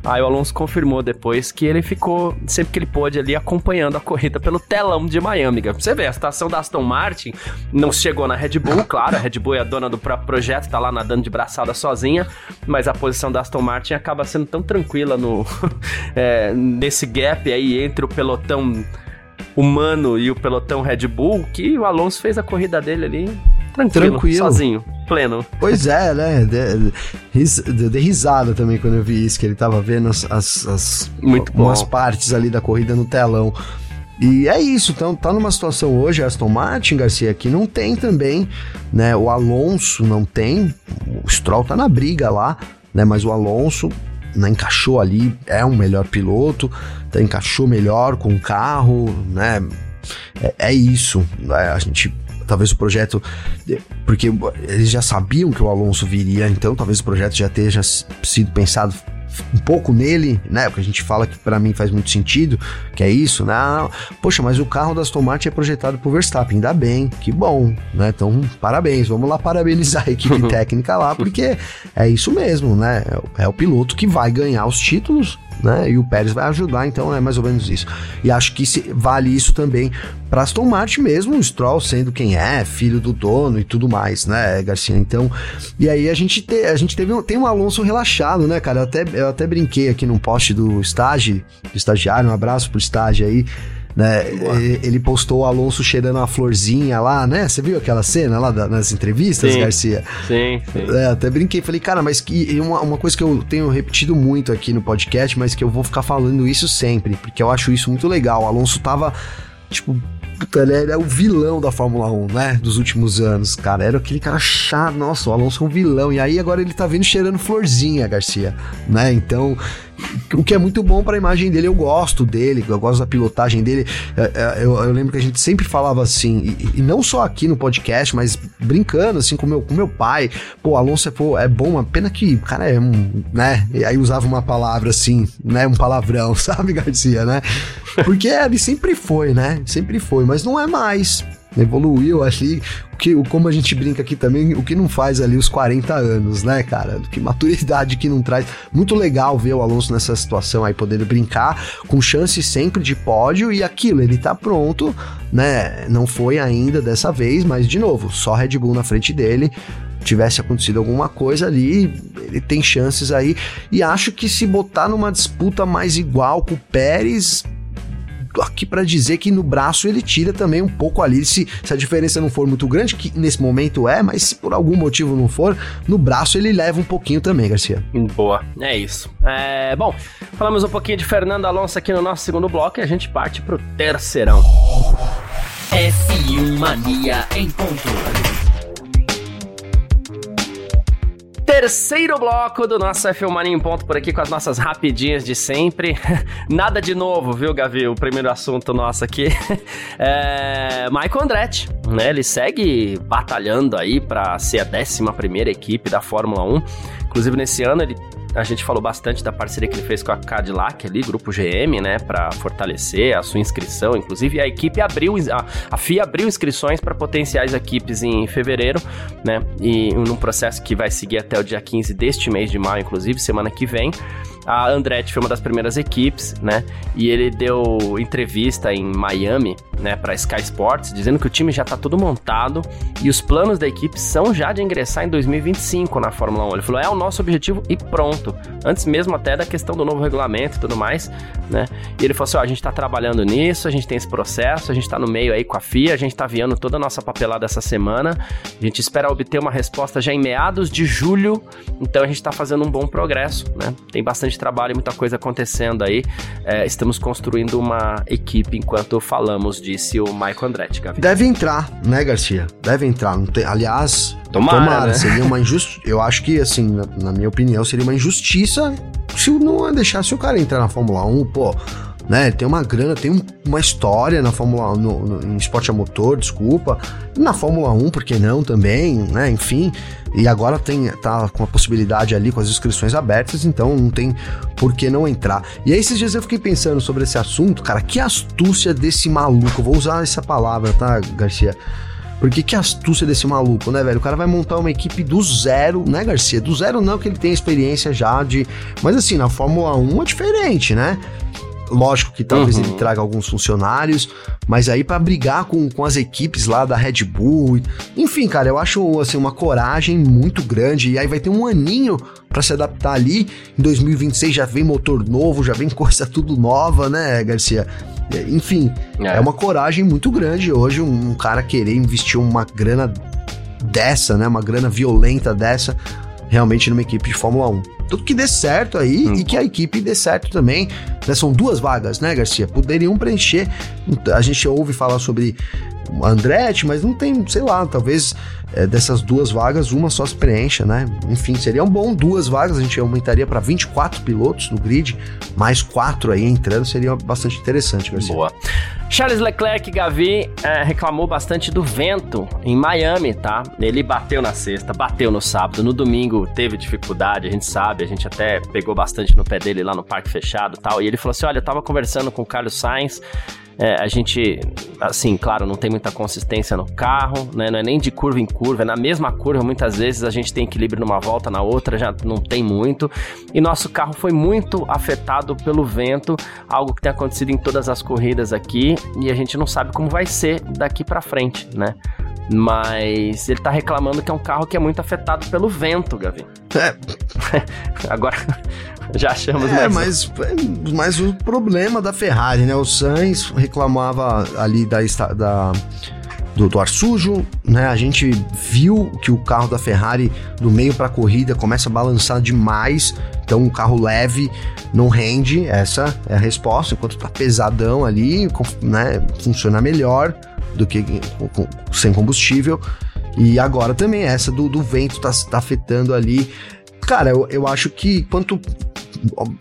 Aí o Alonso confirmou depois que ele ficou, sempre que ele pôde ali, acompanhando a corrida pelo telão de Miami. Você vê, a estação da Aston Martin não chegou na Red Bull, claro, a Red Bull é a dona do próprio projeto, tá lá nadando de braçada sozinha, mas a posição da Aston Martin acaba sendo tão tranquila no é, nesse gap aí entre o pelotão humano e o pelotão Red Bull que o Alonso fez a corrida dele ali tranquilo, tranquilo. sozinho pleno. Pois é, né? De, de, risada também quando eu vi isso, que ele tava vendo as, as, as Muito umas partes ali da corrida no telão. E é isso, então tá numa situação hoje, Aston Martin, Garcia, que não tem também, né? O Alonso não tem, o Stroll tá na briga lá, né? Mas o Alonso né, encaixou ali, é um melhor piloto, tá, encaixou melhor com o carro, né? É, é isso, né, a gente talvez o projeto. Porque eles já sabiam que o Alonso viria, então talvez o projeto já tenha sido pensado um pouco nele, né? Porque a gente fala que para mim faz muito sentido, que é isso, né? Poxa, mas o carro da Aston Martin é projetado pro Verstappen, ainda bem, que bom, né? Então, parabéns, vamos lá parabenizar a equipe técnica lá, porque é isso mesmo, né? É o piloto que vai ganhar os títulos, né? E o Pérez vai ajudar, então é mais ou menos isso. E acho que vale isso também para Aston Martin mesmo, o Stroll sendo quem é, filho do dono e tudo mais, né, Garcia? Então, e aí a gente, te, a gente teve um, tem um Alonso relaxado, né, cara? Eu até, eu até brinquei aqui num post do estágio, do estagiário, um abraço pro estágio aí né? Ele postou o Alonso cheirando uma florzinha lá, né? Você viu aquela cena lá da, nas entrevistas, sim, Garcia? Sim, sim. É, até brinquei, falei, cara, mas que uma, uma coisa que eu tenho repetido muito aqui no podcast, mas que eu vou ficar falando isso sempre, porque eu acho isso muito legal. O Alonso tava, tipo, puta, ele era o vilão da Fórmula 1, né? Dos últimos anos, cara. Era aquele cara chato, nossa, o Alonso é um vilão. E aí agora ele tá vindo cheirando florzinha, Garcia, né? Então, o que é muito bom para a imagem dele, eu gosto dele, eu gosto da pilotagem dele. É, é, eu, eu lembro que a gente sempre falava assim, e, e, não só aqui no podcast, mas brincando assim com meu, com meu pai. Pô, Alonso é, pô, é bom, uma pena que cara é um, né? E aí usava uma palavra assim, né? Um palavrão, sabe, Garcia, né? Porque ele sempre foi, né? Sempre foi, mas não é mais evoluiu ali, o que, como a gente brinca aqui também, o que não faz ali os 40 anos, né, cara? Que maturidade que não traz. Muito legal ver o Alonso nessa situação aí, poder brincar, com chance sempre de pódio e aquilo, ele tá pronto, né? Não foi ainda dessa vez, mas de novo, só Red Bull na frente dele. Tivesse acontecido alguma coisa ali, ele tem chances aí. E acho que se botar numa disputa mais igual com o Pérez, aqui para dizer que no braço ele tira também um pouco ali, se, se a diferença não for muito grande, que nesse momento é, mas se por algum motivo não for, no braço ele leva um pouquinho também, Garcia. Boa, é isso. É, bom, falamos um pouquinho de Fernando Alonso aqui no nosso segundo bloco e a gente parte pro terceirão. F1 Mania em ponto. Terceiro bloco do nosso F1 Mania em ponto por aqui com as nossas rapidinhas de sempre. Nada de novo, viu, Gavi? O primeiro assunto nosso aqui. É... Michael Andretti, né? Ele segue batalhando aí para ser a 11 primeira equipe da Fórmula 1. Inclusive, nesse ano ele a gente falou bastante da parceria que ele fez com a Cadillac ali, grupo GM, né, para fortalecer a sua inscrição. Inclusive, a equipe abriu, a, a FIA abriu inscrições para potenciais equipes em fevereiro, né, e num processo que vai seguir até o dia 15 deste mês de maio, inclusive, semana que vem. A Andretti foi uma das primeiras equipes, né? E ele deu entrevista em Miami, né, para Sky Sports, dizendo que o time já tá todo montado e os planos da equipe são já de ingressar em 2025 na Fórmula 1. Ele falou: "É o nosso objetivo e pronto". Antes mesmo até da questão do novo regulamento e tudo mais, né? E ele falou assim: "Ó, a gente tá trabalhando nisso, a gente tem esse processo, a gente tá no meio aí com a FIA, a gente tá aviando toda a nossa papelada essa semana. A gente espera obter uma resposta já em meados de julho, então a gente tá fazendo um bom progresso, né? Tem bastante trabalho e muita coisa acontecendo aí. É, estamos construindo uma equipe enquanto falamos disse o Michael Andretti, Gavi. Deve entrar, né, Garcia? Deve entrar. Tem, aliás, tomara, tomara né? seria uma injustiça. Eu acho que, assim, na, na, minha opinião, seria uma injustiça se não deixasse o cara entrar na Fórmula 1, pô. Né, tem uma grana, tem um, uma história na Fórmula 1, no, no, em esporte a motor, desculpa. Na Fórmula 1, por que não também, né? Enfim. E agora tem tá com a possibilidade ali com as inscrições abertas, então não tem por que não entrar. E aí esses dias eu fiquei pensando sobre esse assunto, cara, que astúcia desse maluco. vou usar essa palavra, tá, Garcia? Porque que astúcia desse maluco, né, velho? O cara vai montar uma equipe do zero, né, Garcia? Do zero não, que ele tem experiência já de. Mas assim, na Fórmula 1 é diferente, né? Lógico que talvez uhum. ele traga alguns funcionários, mas aí para brigar com, com as equipes lá da Red Bull. Enfim, cara, eu acho assim uma coragem muito grande. E aí vai ter um aninho para se adaptar ali. Em 2026 já vem motor novo, já vem coisa tudo nova, né, Garcia? Enfim, é, é uma coragem muito grande hoje um, um cara querer investir uma grana dessa, né? Uma grana violenta dessa realmente numa equipe de Fórmula 1. Tudo que dê certo aí hum. e que a equipe dê certo também. Né? São duas vagas, né, Garcia? Poderiam preencher. A gente ouve falar sobre Andretti, mas não tem, sei lá, talvez é, dessas duas vagas, uma só se preencha, né? Enfim, seria um bom duas vagas, a gente aumentaria para 24 pilotos no grid, mais quatro aí entrando, seria bastante interessante, Garcia. Boa. Charles Leclerc Gavi é, reclamou bastante do vento em Miami, tá? Ele bateu na sexta, bateu no sábado, no domingo teve dificuldade, a gente sabe, a gente até pegou bastante no pé dele lá no parque fechado e tal. E ele falou assim: olha, eu tava conversando com o Carlos Sainz é, a gente, assim, claro, não tem muita consistência no carro, né? Não é nem de curva em curva, é na mesma curva, muitas vezes a gente tem equilíbrio numa volta, na outra já não tem muito. E nosso carro foi muito afetado pelo vento, algo que tem acontecido em todas as corridas aqui, e a gente não sabe como vai ser daqui para frente, né? Mas ele tá reclamando que é um carro que é muito afetado pelo vento, Gavi. É. Agora, já achamos é, mais. Mas, mas o problema da Ferrari, né? O Sainz reclamava ali da, da do, do ar sujo, né? A gente viu que o carro da Ferrari do meio para a corrida começa a balançar demais, então um carro leve não rende, essa é a resposta, enquanto tá pesadão ali, né, funciona melhor do que sem combustível. E agora também essa do, do vento tá, tá afetando ali. Cara, eu, eu acho que quanto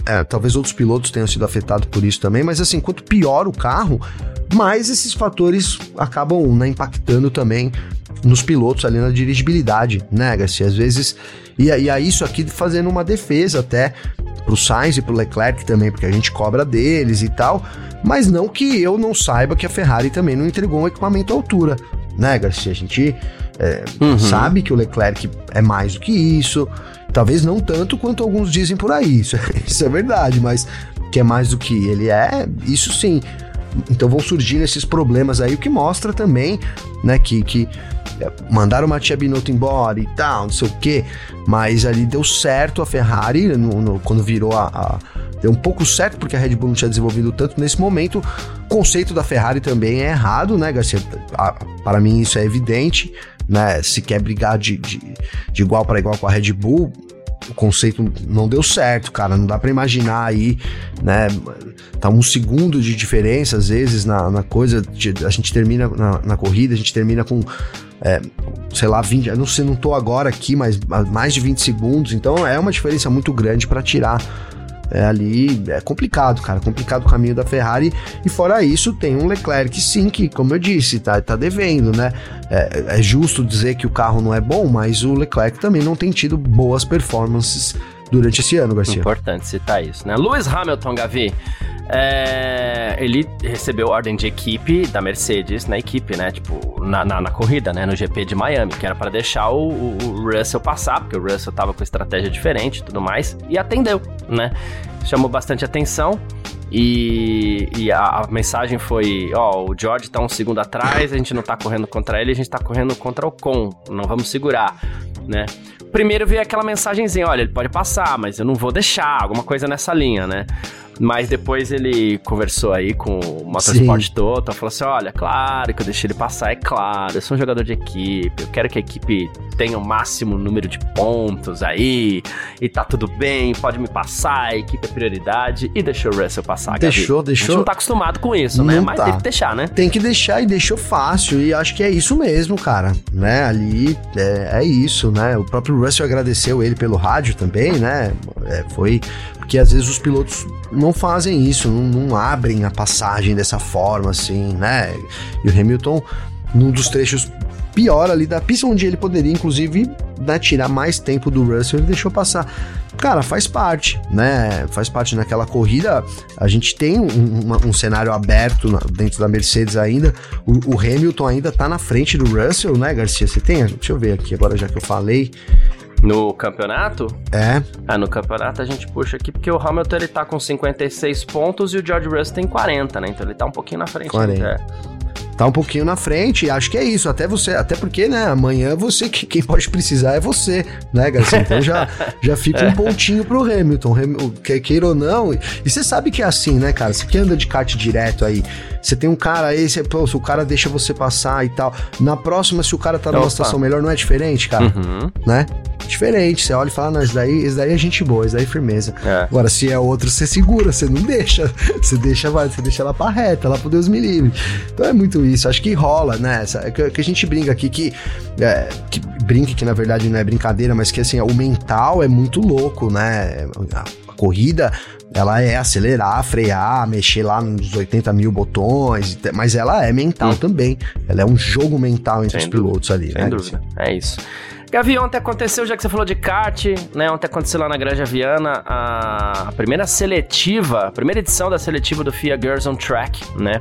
é, talvez outros pilotos tenham sido afetados por isso também, mas assim, quanto pior o carro, mais esses fatores acabam né, impactando também nos pilotos ali na dirigibilidade, né, Garcia? Às vezes, e, e aí isso aqui fazendo uma defesa até pro Sainz e pro Leclerc também, porque a gente cobra deles e tal, mas não que eu não saiba que a Ferrari também não entregou um equipamento à altura, né, Garcia? A gente é, uhum. sabe que o Leclerc é mais do que isso, Talvez não tanto quanto alguns dizem por aí, isso, isso é verdade, mas que é mais do que ele é, isso sim. Então vão surgindo esses problemas aí, o que mostra também, né, que, que é, mandaram o Mattia Binotto embora e tal, não sei o quê, mas ali deu certo a Ferrari no, no, quando virou a, a, Deu um pouco certo porque a Red Bull não tinha desenvolvido tanto nesse momento. O conceito da Ferrari também é errado, né, Garcia? Para mim isso é evidente, né? Se quer brigar de, de, de igual para igual com a Red Bull, o conceito não deu certo, cara. Não dá para imaginar aí, né? Tá um segundo de diferença, às vezes, na, na coisa. A gente termina na, na, corrida, a gente termina com. É, sei lá, 20. não sei, não tô agora aqui, mas mais de 20 segundos. Então é uma diferença muito grande para tirar é, ali é complicado, cara. Complicado o caminho da Ferrari. E fora isso, tem um Leclerc, sim, que, como eu disse, tá, tá devendo, né? É, é justo dizer que o carro não é bom, mas o Leclerc também não tem tido boas performances durante esse ano, Garcia. Importante citar isso, né? Lewis Hamilton, Gavi. É, ele recebeu ordem de equipe da Mercedes na equipe, né? Tipo, na, na, na corrida, né? No GP de Miami, que era para deixar o, o, o, Russell passar, porque o Russell tava com estratégia diferente e tudo mais, e atendeu, né? Chamou bastante atenção. E, e a, a, mensagem foi: ó, o George tá um segundo atrás, a gente não tá correndo contra ele, a gente tá correndo contra o Con, não vamos segurar, né? Primeiro veio aquela mensagenzinha: olha, ele pode passar, mas eu não vou deixar, alguma coisa nessa linha, né? Mas depois ele conversou aí com o Motorsport Sim. Total, falou assim: olha, claro que eu deixei ele passar, é claro, eu sou um jogador de equipe, eu quero que a equipe tenha o máximo número de pontos aí, e tá tudo bem, pode me passar, a equipe é prioridade, e deixou o Russell passar. Deixou, Gabi. deixou. A gente não tá acostumado com isso, né? não né? Mas tá. tem que deixar, né? Tem que deixar e deixou fácil, e acho que é isso mesmo, cara, né? Ali é, é isso, né? O próprio Russell agradeceu ele pelo rádio também, né? É, foi porque às vezes os pilotos não fazem isso, não, não, abrem a passagem dessa forma, assim, né? E o Hamilton, num dos trechos pior ali da pista, onde ele poderia, inclusive, né, tirar mais tempo do Russell, ele deixou passar. Cara, faz parte, né? Faz parte naquela corrida. A gente tem um, uma, um cenário aberto dentro da Mercedes ainda. O, o, Hamilton ainda tá na frente do Russell, né, Garcia? Você tem? Deixa eu ver aqui agora, já que eu falei. No campeonato? É. Ah, no campeonato a gente puxa aqui, porque o Hamilton ele tá com 56 pontos e o George Russell tem 40, né? Então ele tá um pouquinho na frente. 40. Né? Tá um pouquinho na frente. Acho que é isso. Até você, até porque, né, amanhã você que quem pode precisar é você, né, Garcia? Então já, já fica um pontinho pro Hamilton, quer queira ou não. E você sabe que é assim, né, cara? Você que anda de kart direto aí, você tem um cara aí, você, pô, se o cara deixa você passar e tal. Na próxima, se o cara tá numa Opa. situação melhor, não é diferente, cara? Uhum. Né? Diferente. Você olha e fala, não, esse daí, daí é gente boa, esse daí é firmeza. É. Agora, se é outro, você segura, você não deixa. Você deixa, vai, você deixa ela pra reta, lá pro Deus me livre. Então é muito isso. Acho que rola, né? Essa, que, que a gente brinca aqui que, é, que brinca que na verdade não é brincadeira, mas que assim, o mental é muito louco, né? A, a corrida ela é acelerar, frear, mexer lá nos 80 mil botões, mas ela é mental hum. também. Ela é um jogo mental entre Sem os pilotos dúvida. ali, Sem né? dúvida. É isso. Gavi, ontem aconteceu, já que você falou de kart, né? Ontem aconteceu lá na Granja Viana a primeira seletiva, a primeira edição da seletiva do FIA Girls on Track, né?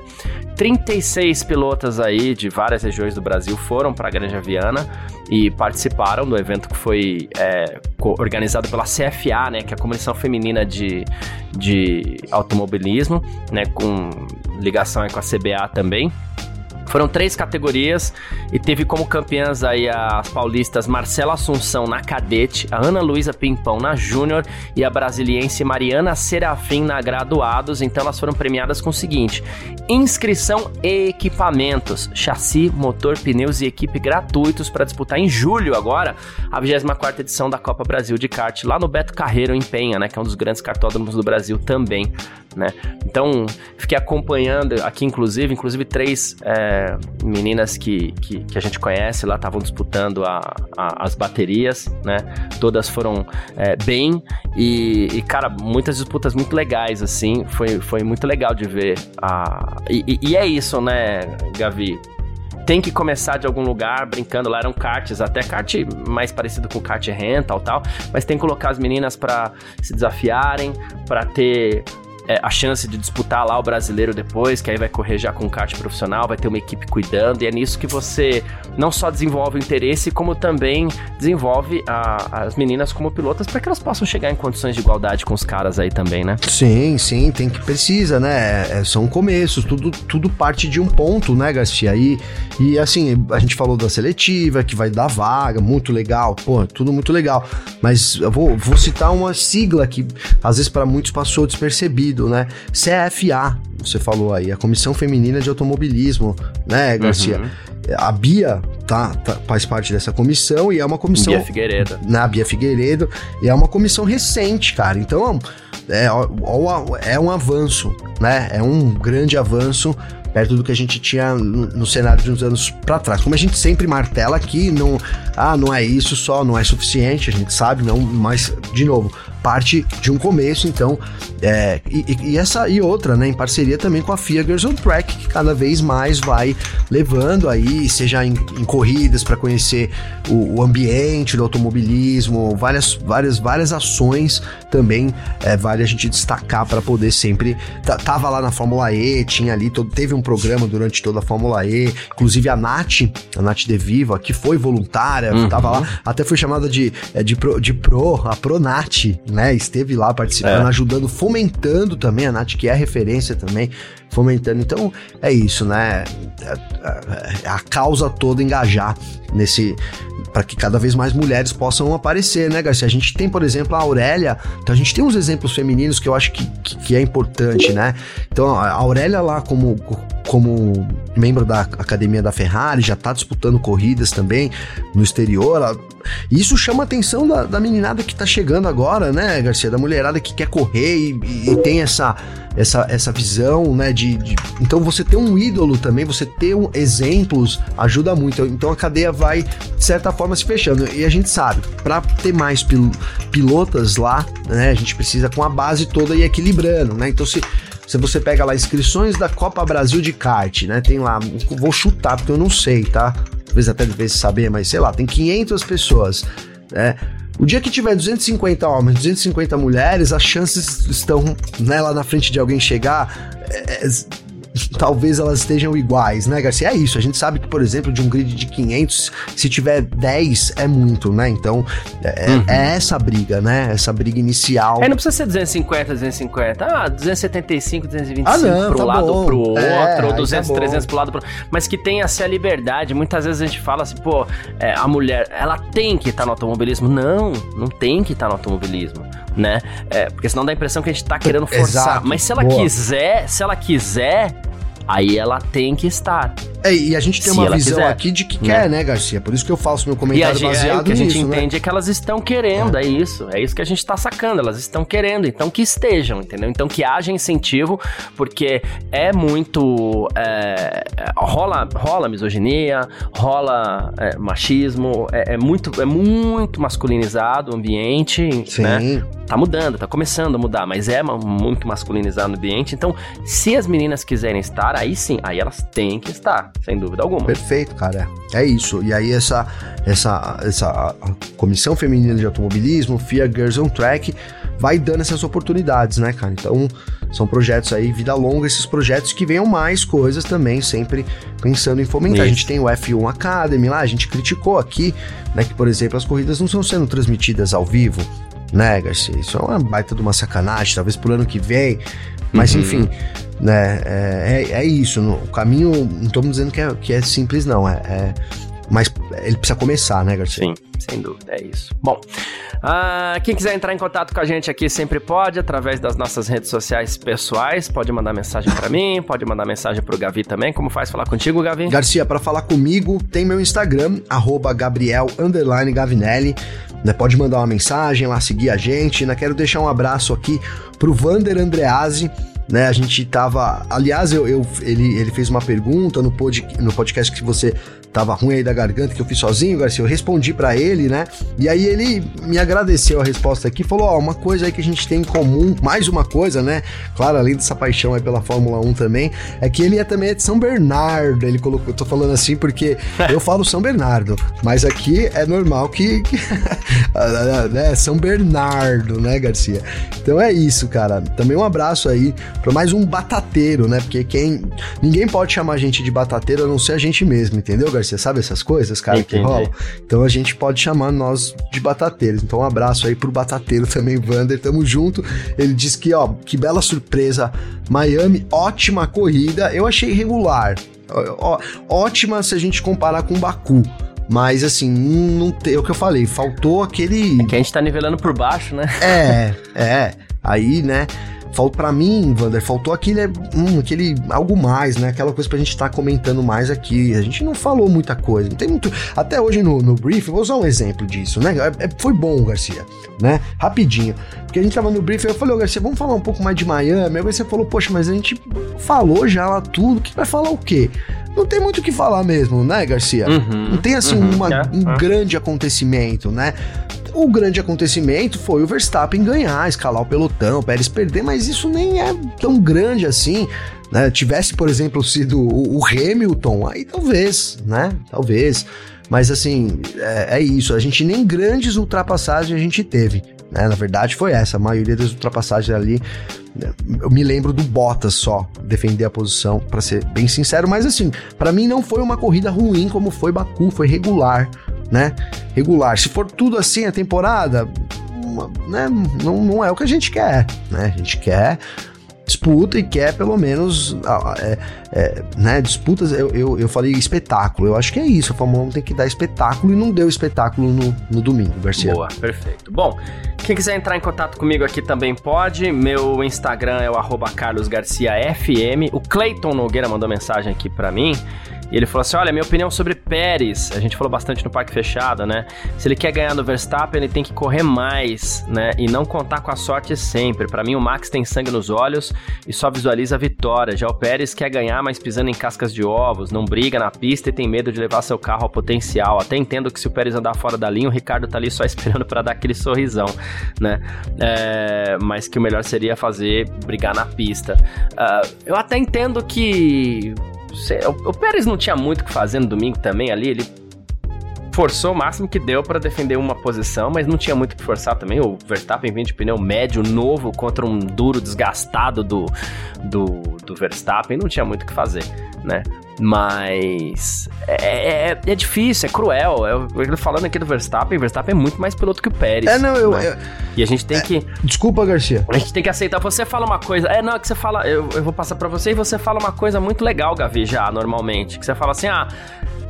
36 pilotas aí de várias regiões do Brasil foram para a Granja Viana e participaram do evento que foi é, organizado pela CFA, né? Que é a Comissão Feminina de, de Automobilismo, né? Com ligação com a CBA também. Foram três categorias e teve como campeãs aí as paulistas Marcela Assunção na cadete, a Ana Luísa Pimpão na júnior e a brasiliense Mariana Serafim na graduados. Então elas foram premiadas com o seguinte: inscrição e equipamentos, chassi, motor, pneus e equipe gratuitos para disputar em julho agora a 24 edição da Copa Brasil de kart lá no Beto Carreiro em Penha, né, que é um dos grandes cartódromos do Brasil também, né? Então fiquei acompanhando aqui inclusive, inclusive três é, meninas que, que, que, a gente conhece lá estavam disputando a, a, as baterias, né? Todas foram é, bem e, e, cara, muitas disputas muito legais, assim. Foi, foi muito legal de ver. A... E, e é isso, né, Gavi? tem que começar de algum lugar brincando. Lá eram karts, até kart mais parecido com kart rental tal, mas tem que colocar as meninas para se desafiarem, para ter é, a chance de disputar lá o brasileiro depois, que aí vai correr já com kart profissional, vai ter uma equipe cuidando, e é nisso que você não só desenvolve o interesse, como também desenvolve a, as meninas como pilotas para que elas possam chegar em condições de igualdade com os caras aí também, né? Sim, sim, tem que precisa, né? É, são começos, tudo, tudo parte de um ponto, né, Garcia? E, e assim, a gente falou da seletiva, que vai dar vaga, muito legal, pô, tudo muito legal. Mas eu vou, vou citar uma sigla que às vezes para muitos passou despercebido, né? CFA, você falou aí, a Comissão Feminina de Automobilismo, né, Garcia? Uhum. A Bia tá, tá, faz parte dessa comissão e é uma comissão. Bia Figueiredo. Na Bia Figueiredo. E é uma comissão recente, cara. Então, é, é um avanço, né? É um grande avanço perto do que a gente tinha no, no cenário de uns anos para trás. Como a gente sempre martela aqui, não, ah, não é isso só, não é suficiente, a gente sabe, não, mas de novo, parte de um começo, então, é, e, e, essa e outra, né, em parceria também com a FIA Girls on Track, que cada vez mais vai levando aí, seja em, em corridas para conhecer o, o, ambiente do automobilismo, várias, várias, várias ações também é, vale a gente destacar para poder sempre. Tava lá na Fórmula E, tinha ali, todo, teve um programa durante toda a Fórmula E, inclusive a Nath, a Nath De Viva, que foi voluntária, uhum. tava lá, até foi chamada de, é, de, pro, de Pro, a Pronat, né? Esteve lá participando, é. ajudando, fomentando também a Nath, que é referência também, fomentando. Então, é isso, né? A, é, a, a causa toda engajar nesse para que cada vez mais mulheres possam aparecer, né, Garcia? A gente tem, por exemplo, a Aurélia, então a gente tem uns exemplos femininos que eu acho que, que, que é importante, né? Então, a Aurélia lá como como membro da academia da Ferrari, já tá disputando corridas também no exterior. Isso chama a atenção da, da meninada que tá chegando agora, né, Garcia? Da mulherada que quer correr e, e tem essa, essa, essa visão, né? De, de, então você ter um ídolo também, você ter um, exemplos ajuda muito. Então a cadeia vai, de certa forma, se fechando. E a gente sabe, para ter mais pil, pilotas lá, né? A gente precisa com a base toda ir equilibrando, né? Então se se você pega lá inscrições da Copa Brasil de kart, né? Tem lá, vou chutar porque eu não sei, tá? Talvez até devesse saber, mas sei lá, tem 500 pessoas, né? O dia que tiver 250 homens, 250 mulheres, as chances estão né, lá na frente de alguém chegar. É, é talvez elas estejam iguais, né, Garcia? É isso. A gente sabe que, por exemplo, de um grid de 500, se tiver 10 é muito, né? Então, é, é, uhum. é essa briga, né? Essa briga inicial. É, não precisa ser 250, 250. Ah, 275, 225 ah, não, pro tá lado bom. pro outro, é, ou 200, tá 300 pro lado pro Mas que tenha assim a liberdade. Muitas vezes a gente fala assim, pô, é, a mulher, ela tem que estar tá no automobilismo. Não, não tem que estar tá no automobilismo, né? É, porque senão dá a impressão que a gente tá querendo forçar. Exato. Mas se ela Boa. quiser, se ela quiser, aí ela tem que estar. É, e a gente tem uma visão quiser, aqui de que né? quer, né, Garcia? Por isso que eu faço meu comentário gente, baseado é, o que a gente nisso, né? entende né? é que elas estão querendo, é. é. isso. É isso que a gente tá sacando, elas estão querendo, então que estejam, entendeu? Então que haja incentivo, porque é muito... É, rola, rola misoginia, rola é, machismo, é, é, muito, é muito masculinizado o ambiente, Sim. né? Tá mudando, tá começando a mudar, mas é muito masculinizado o ambiente, então se as meninas quiserem estar, aí sim, aí elas têm que estar, sem dúvida alguma. Perfeito, cara. É isso. E aí essa essa essa comissão feminina de automobilismo, FIA Girls on Track, vai dando essas oportunidades, né, cara? Então, são projetos aí vida longa, esses projetos que venham mais coisas também, sempre pensando em fomentar. Isso. A gente tem o F1 Academy lá, a gente criticou aqui, né, que por exemplo, as corridas não estão sendo transmitidas ao vivo, né, Garcia? Isso é uma baita de uma sacanagem, talvez pro ano que vem, mas uhum. enfim, né? É, é, é isso. No, o caminho, não estamos dizendo que é, que é simples, não. É, é, mas ele precisa começar, né, Garcia? Sim, sem dúvida, é isso. Bom, uh, quem quiser entrar em contato com a gente aqui sempre pode, através das nossas redes sociais pessoais. Pode mandar mensagem para mim, pode mandar mensagem pro Gavi também. Como faz falar contigo, Gavi? Garcia, para falar comigo, tem meu Instagram, Gabriel Gavinelli. Né, pode mandar uma mensagem lá, seguir a gente. Né, quero deixar um abraço aqui pro Vander Andreazzi, né? A gente tava. Aliás, eu, eu ele, ele fez uma pergunta no, pod, no podcast que você tava ruim aí da garganta, que eu fiz sozinho, Garcia. Eu respondi para ele, né? E aí ele me agradeceu a resposta aqui, falou: Ó, oh, uma coisa aí que a gente tem em comum, mais uma coisa, né? Claro, além dessa paixão aí pela Fórmula 1 também, é que ele é também é de São Bernardo. Ele colocou, eu tô falando assim porque eu falo São Bernardo, mas aqui é normal que. que né? São Bernardo, né, Garcia? Então é isso, cara. Também um abraço aí para mais um batateiro, né? Porque quem. Ninguém pode chamar a gente de batateiro a não ser a gente mesmo, entendeu, Garcia? Garcia, sabe essas coisas, cara, Entendi. que rolam? Então a gente pode chamar nós de batateiros. Então um abraço aí pro batateiro também, Vander, tamo junto. Ele disse que, ó, que bela surpresa, Miami, ótima corrida, eu achei regular. Ó, ótima se a gente comparar com Baku. Mas assim, não tem. É o que eu falei, faltou aquele. É que a gente tá nivelando por baixo, né? É, é. Aí, né? Faltou para mim, Vander, faltou aquele, hum, aquele algo mais, né? Aquela coisa pra gente estar tá comentando mais aqui. A gente não falou muita coisa, não tem muito. Até hoje no, no brief, vou usar um exemplo disso, né? É, é, foi bom, Garcia, né? Rapidinho. Porque a gente tava no brief, eu falei, ô Garcia, vamos falar um pouco mais de Miami. Aí você falou, poxa, mas a gente falou já lá tudo, que vai falar o quê? Não tem muito o que falar mesmo, né, Garcia? Uhum, não tem assim uhum, uma, é, um é. grande acontecimento, né? O grande acontecimento foi o Verstappen ganhar, escalar o pelotão, o Pérez perder, mas isso nem é tão grande assim. Né? Tivesse, por exemplo, sido o, o Hamilton, aí talvez, né? Talvez. Mas assim, é, é, isso. A gente nem grandes ultrapassagens a gente teve. Né? Na verdade, foi essa. A maioria das ultrapassagens ali. Né? Eu me lembro do Bottas só defender a posição, para ser bem sincero. Mas assim, para mim não foi uma corrida ruim como foi Baku, foi regular né? Regular. Se for tudo assim a temporada, né, não, não é o que a gente quer, né? A gente quer disputa e quer pelo menos é, é, né, disputas. Eu, eu, eu, falei espetáculo, eu acho que é isso. A Fórmula 1 tem que dar espetáculo e não deu espetáculo no, no domingo, Garcia. Boa, perfeito. Bom, quem quiser entrar em contato comigo aqui também pode. Meu Instagram é o carlosgarciafm. O Clayton Nogueira mandou mensagem aqui para mim. E ele falou assim: olha, minha opinião sobre Pérez, a gente falou bastante no parque fechado, né? Se ele quer ganhar no Verstappen, ele tem que correr mais, né? E não contar com a sorte sempre. Para mim, o Max tem sangue nos olhos e só visualiza a vitória. Já o Pérez quer ganhar, mas pisando em cascas de ovos, não briga na pista e tem medo de levar seu carro ao potencial. Até entendo que se o Pérez andar fora da linha, o Ricardo tá ali só esperando para dar aquele sorrisão, né? É, mas que o melhor seria fazer brigar na pista. Uh, eu até entendo que o, o Pérez não tinha muito o que fazer no domingo também ali, ele forçou o máximo que deu para defender uma posição, mas não tinha muito que forçar também. O Verstappen vem de pneu médio novo contra um duro desgastado do, do, do Verstappen, não tinha muito o que fazer, né? Mas é, é, é difícil, é cruel. Eu, falando aqui do Verstappen, Verstappen é muito mais piloto que o Pérez. É, não, eu. Né? eu e a gente tem é, que. Desculpa, Garcia. A gente tem que aceitar. Você fala uma coisa. É, não, é que você fala. Eu, eu vou passar para você e você fala uma coisa muito legal, Gavi, já, normalmente. Que você fala assim, ah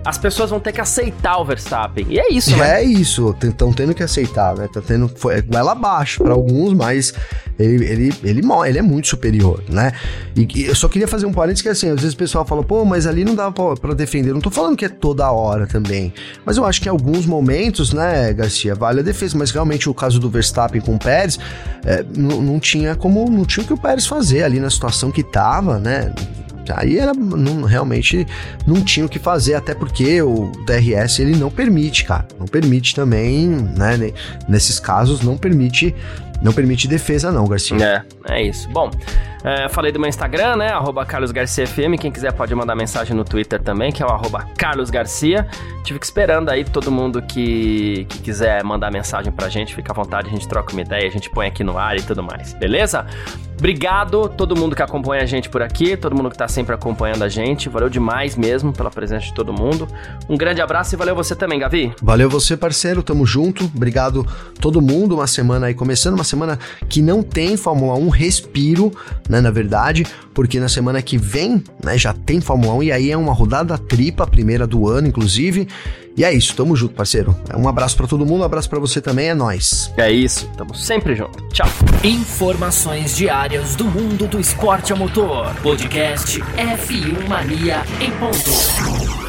as pessoas vão ter que aceitar o Verstappen. E é isso, né? É isso, estão tendo que aceitar, né? Tá tendo foi ela abaixo para alguns, mas ele, ele, ele, ele é muito superior, né? E, e, eu só queria fazer um parênteses que assim, às vezes o pessoal fala, pô, mas ali não dá para defender. Não tô falando que é toda hora também, mas eu acho que em alguns momentos, né, Garcia, vale a defesa, mas realmente o caso do Verstappen com o Pérez, é, não tinha como, não tinha o que o Pérez fazer ali na situação que tava, né? Aí era, não, realmente não tinha o que fazer, até porque o DRS ele não permite, cara. Não permite também, né? Nesses casos, não permite não permite defesa, não, Garcia. É, é isso. Bom, é, falei do meu Instagram, né? Arroba CarlosGarciaFM. Quem quiser pode mandar mensagem no Twitter também, que é o arroba CarlosGarcia. Tive que esperando aí todo mundo que, que quiser mandar mensagem pra gente, fica à vontade, a gente troca uma ideia, a gente põe aqui no ar e tudo mais, beleza? Obrigado todo mundo que acompanha a gente por aqui, todo mundo que tá sempre acompanhando a gente. Valeu demais mesmo pela presença de todo mundo. Um grande abraço e valeu você também, Gavi. Valeu você, parceiro. Tamo junto. Obrigado todo mundo. Uma semana aí começando, uma semana que não tem Fórmula 1 respiro, né, na verdade, porque na semana que vem, né, já tem Fórmula 1 e aí é uma rodada tripla, a primeira do ano, inclusive. E é isso, tamo junto, parceiro. Um abraço para todo mundo, um abraço para você também, é nós. É isso, tamo sempre junto. Tchau. Informações diárias do mundo do esporte a motor. Podcast F1 Mania em ponto.